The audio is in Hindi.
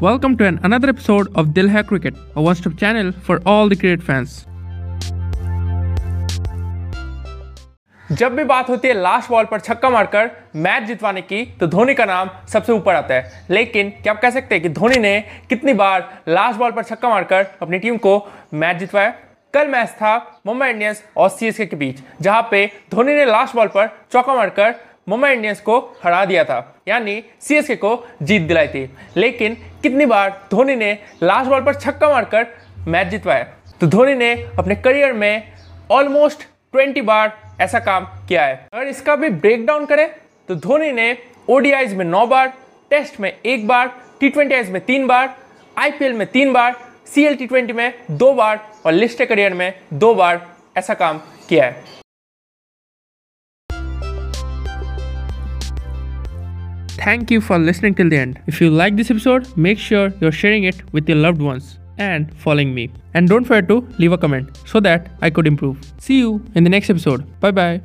Welcome to an another episode of Dil Hai Cricket, a one-stop channel for all the cricket fans. जब भी बात होती है लास्ट बॉल पर छक्का मारकर मैच जितवाने की तो धोनी का नाम सबसे ऊपर आता है। लेकिन क्या आप कह सकते हैं कि धोनी ने कितनी बार लास्ट बॉल पर छक्का मारकर अपनी टीम को मैच जितवाया? कल मैच था मुंबई इंडियंस और सीएसके के बीच जहाँ पे धोनी ने लास्ट बॉल पर चौका मारकर मुंबई इंडियंस को हरा दिया था, यानी सीएसके को जीत दिलाई थी। लेकिन कितनी बार धोनी ने लास्ट बॉल पर छक्का मारकर मैच जितवाया? तो धोनी ने अपने करियर में ऑलमोस्ट 20 बार ऐसा काम किया है। अगर इसका भी ब्रेक डाउन करें तो धोनी ने ओडीआईज में नौ बार टेस्ट में एक बार टी ट्वेंटी में तीन बार आईपीएल में तीन बार सी एल टी ट्वेंटी में दो बार और लिस्ट करियर में दो बार ऐसा काम किया है। Thank you for listening till the end. If you like this episode, make sure you're sharing it with your loved ones and following me. And don't forget to leave a comment so that I could improve. See you in the next episode. Bye bye.